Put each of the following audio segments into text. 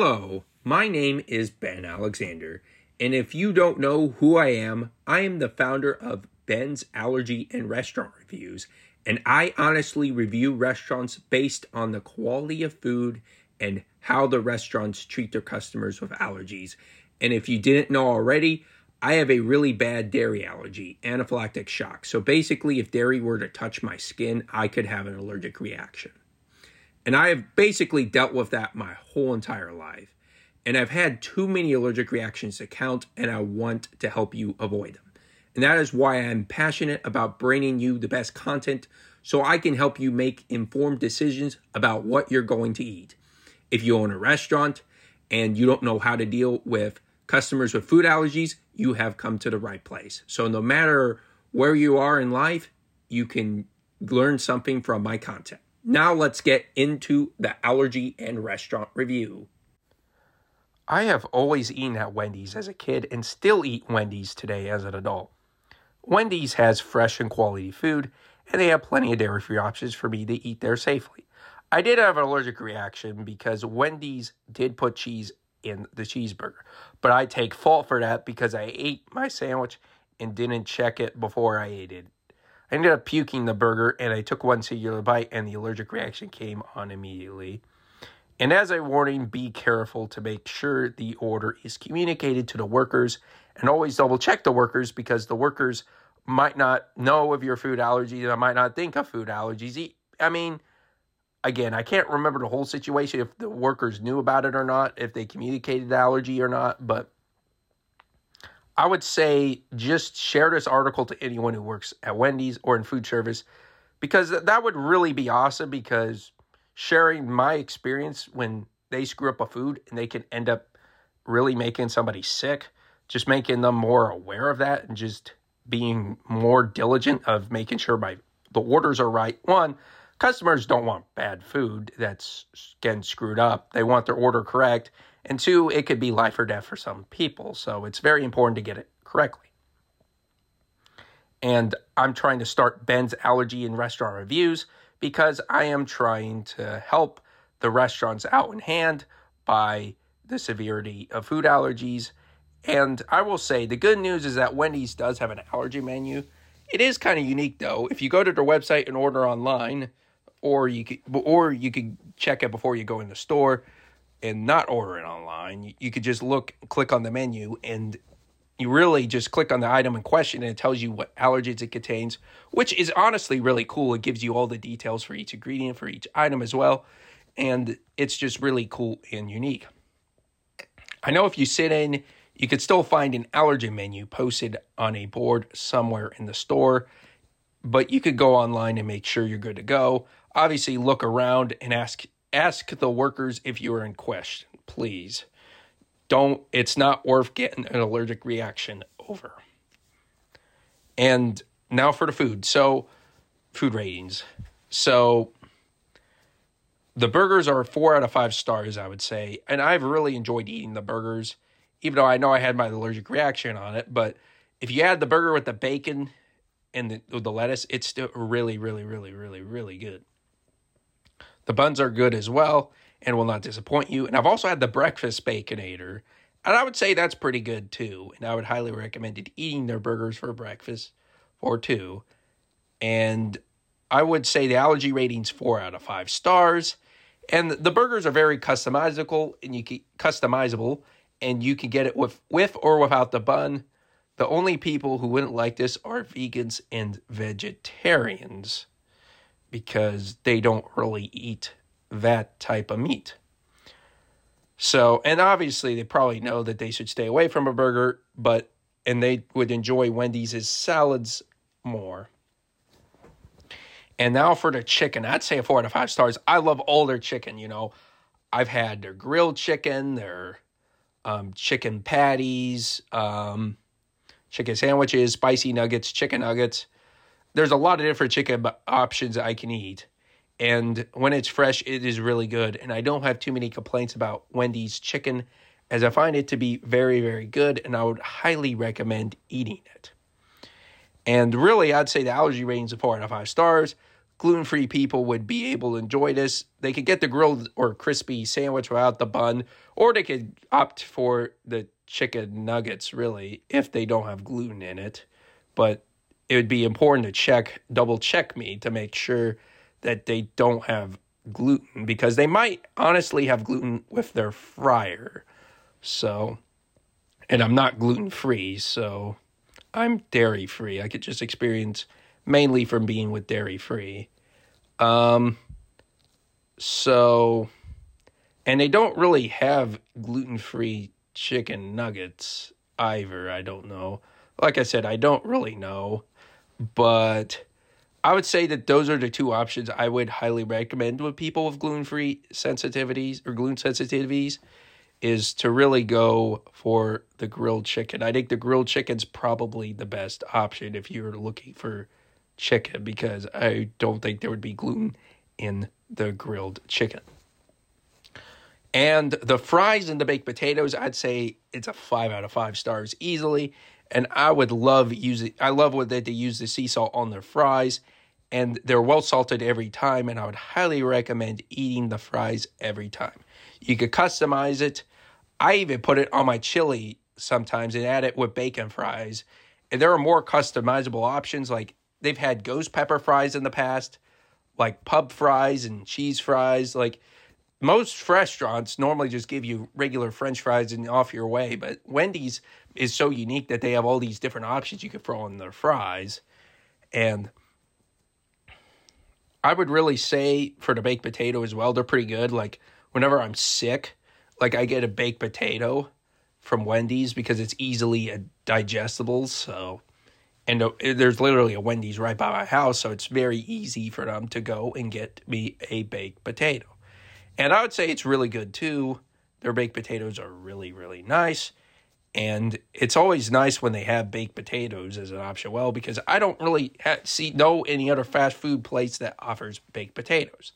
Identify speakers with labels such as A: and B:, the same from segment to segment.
A: Hello, my name is Ben Alexander, and if you don't know who I am, I am the founder of Ben's Allergy and Restaurant Reviews, and I honestly review restaurants based on the quality of food and how the restaurants treat their customers with allergies. And if you didn't know already, I have a really bad dairy allergy, anaphylactic shock. So basically, if dairy were to touch my skin, I could have an allergic reaction. And I have basically dealt with that my whole entire life. And I've had too many allergic reactions to count, and I want to help you avoid them. And that is why I'm passionate about bringing you the best content so I can help you make informed decisions about what you're going to eat. If you own a restaurant and you don't know how to deal with customers with food allergies, you have come to the right place. So no matter where you are in life, you can learn something from my content. Now let's get into the allergy and restaurant review. I have always eaten at Wendy's as a kid and still eat Wendy's today as an adult. Wendy's has fresh and quality food, and they have plenty of dairy free options for me to eat there safely. I did have an allergic reaction because Wendy's did put cheese in the cheeseburger, but I take fault for that because I ate my sandwich and didn't check it before I ate it. I ended up puking the burger and I took one singular bite and the allergic reaction came on immediately. And as a warning, be careful to make sure the order is communicated to the workers and always double check the workers because the workers might not know of your food allergies and might not think of food allergies. I mean, again, I can't remember the whole situation if the workers knew about it or not, if they communicated the allergy or not, but I would say just share this article to anyone who works at Wendy's or in food service because that would really be awesome because sharing my experience when they screw up a food and they can end up really making somebody sick, just making them more aware of that and just being more diligent of making sure my the orders are right. One, customers don't want bad food that's getting screwed up. They want their order correct. And two, it could be life or death for some people. So it's very important to get it correctly. And I'm trying to start Ben's Allergy and Restaurant Reviews because I am trying to help the restaurants out in hand by the severity of food allergies. And I will say the good news is that Wendy's does have an allergy menu. It is kind of unique though. If you go to their website and order online, or you could or you could check it before you go in the store and not order it online. You, could just look, click on the menu, and you really just click on the item in question, and it tells you what allergens it contains, which is honestly really cool. It gives you all the details for each ingredient for each item as well, and it's just really cool and unique. I know if you sit in, you could still find an allergen menu posted on a board somewhere in the store, but you could go online and make sure you're good to go obviously look around and ask ask the workers if you are in question, please. Don't it's not worth getting an allergic reaction over. And now for the food. So food ratings. So the burgers are four out of five stars, I would say. And I've really enjoyed eating the burgers, even though I know I had my allergic reaction on it. But if you add the burger with the bacon and the, the lettuce, it's still really, really, really, really, really good. The buns are good as well and will not disappoint you. And I've also had the breakfast baconator, and I would say that's pretty good too. And I would highly recommend it eating their burgers for breakfast or two. And I would say the allergy rating's four out of five stars. And the burgers are very customizable and you can customizable and you can get it with with or without the bun. The only people who wouldn't like this are vegans and vegetarians because they don't really eat that type of meat. So, and obviously they probably know that they should stay away from a burger, but and they would enjoy Wendy's salads more. And now for the chicken, I'd say a four out of five stars. I love all their chicken. You know, I've had their grilled chicken, their um, chicken patties, um, chicken sandwiches, spicy nuggets, chicken nuggets there's a lot of different chicken options I can eat. And when it's fresh, it is really good. And I don't have too many complaints about Wendy's chicken, as I find it to be very, very good. And I would highly recommend eating it. And really, I'd say the allergy rating's a four out of five stars. gluten free people would be able to enjoy this. They could get the grilled or crispy sandwich without the bun, or they could opt for the chicken nuggets, really, if they don't have gluten in it. But it would be important to check, double check me to make sure that they don't have gluten because they might honestly have gluten with their fryer. So, and I'm not gluten free, so I'm dairy free. I could just experience mainly from being with dairy free. Um, so, and they don't really have gluten free chicken nuggets either. I don't know. Like I said, I don't really know, but I would say that those are the two options I would highly recommend with people with gluten free sensitivities or gluten sensitivities is to really go for the grilled chicken. I think the grilled chicken's probably the best option if you're looking for chicken because I don't think there would be gluten in the grilled chicken. And the fries and the baked potatoes, I'd say it's a five out of five stars easily. And I would love using, I love what they, they use the sea salt on their fries. And they're well salted every time. And I would highly recommend eating the fries every time. You could customize it. I even put it on my chili sometimes and add it with bacon fries. And there are more customizable options. Like they've had ghost pepper fries in the past, like pub fries and cheese fries. Like most restaurants normally just give you regular french fries and off your way, but Wendy's is so unique that they have all these different options you could throw on their fries. And I would really say for the baked potato as well, they're pretty good. Like whenever I'm sick, like I get a baked potato from Wendy's because it's easily digestible. So, and uh, there's literally a Wendy's right by my house, so it's very easy for them to go and get me a baked potato. And I would say it's really good too. Their baked potatoes are really, really nice. And it's always nice when they have baked potatoes as an option. Well, because I don't really ha- see know any other fast food place that offers baked potatoes.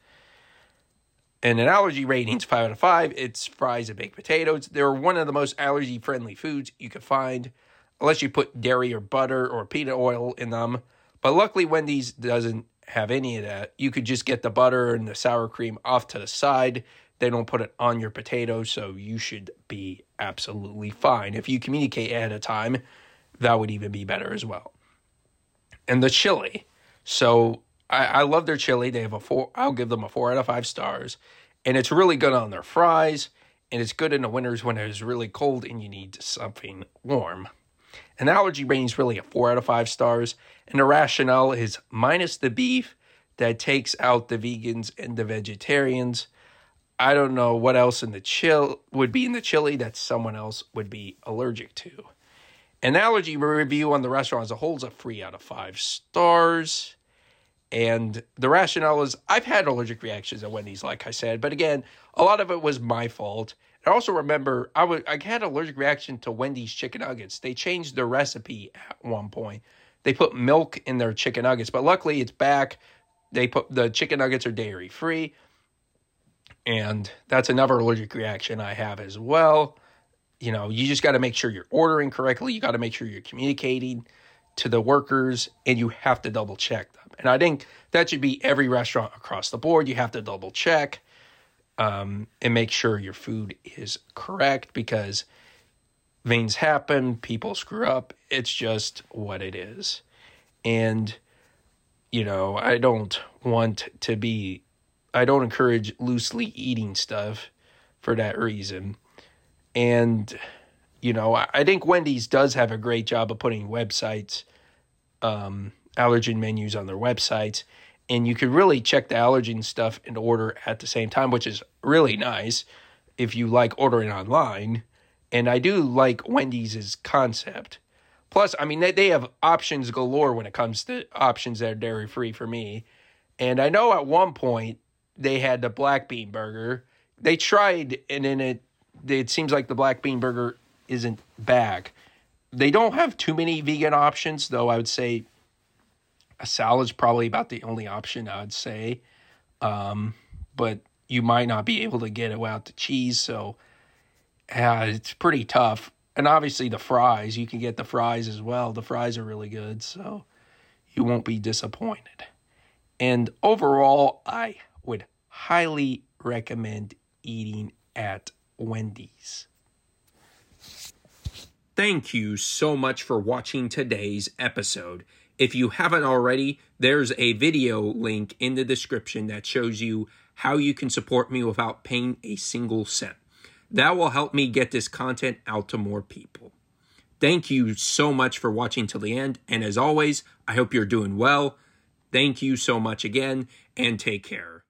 A: And an allergy rating's five out of five. It's fries and baked potatoes. They're one of the most allergy friendly foods you could find, unless you put dairy or butter or peanut oil in them. But luckily, Wendy's doesn't have any of that. You could just get the butter and the sour cream off to the side. They don't put it on your potatoes, so you should be absolutely fine. If you communicate ahead of time, that would even be better as well. And the chili. So I, I love their chili. They have a four, I'll give them a four out of five stars. And it's really good on their fries. And it's good in the winters when it's really cold and you need something warm. An allergy rating is really a four out of five stars. And the rationale is minus the beef that takes out the vegans and the vegetarians. I don't know what else in the chill would be in the chili that someone else would be allergic to. An allergy review on the restaurant as a whole is a three out of five stars. And the rationale is I've had allergic reactions at Wendy's, like I said, but again, a lot of it was my fault. I also remember I was I had an allergic reaction to Wendy's chicken nuggets. They changed their recipe at one point. They put milk in their chicken nuggets, but luckily it's back. They put the chicken nuggets are dairy free. And that's another allergic reaction I have as well. You know, you just got to make sure you're ordering correctly. You got to make sure you're communicating to the workers and you have to double check them. And I think that should be every restaurant across the board. You have to double check um, and make sure your food is correct because things happen, people screw up. It's just what it is. And, you know, I don't want to be, I don't encourage loosely eating stuff for that reason. And, you know, I think Wendy's does have a great job of putting websites, um, allergen menus on their websites and you could really check the allergen stuff and order at the same time, which is really nice if you like ordering online. And I do like Wendy's concept. Plus, I mean, they, they have options galore when it comes to options that are dairy free for me. And I know at one point they had the black bean burger. They tried, and then it it seems like the black bean burger isn't back. They don't have too many vegan options, though. I would say a salad's probably about the only option I'd say. Um, but you might not be able to get it without the cheese, so uh, it's pretty tough. And obviously the fries, you can get the fries as well. The fries are really good, so you won't be disappointed. And overall, I would highly recommend eating at Wendy's. Thank you so much for watching today's episode. If you haven't already, there's a video link in the description that shows you how you can support me without paying a single cent. That will help me get this content out to more people. Thank you so much for watching till the end. And as always, I hope you're doing well. Thank you so much again and take care.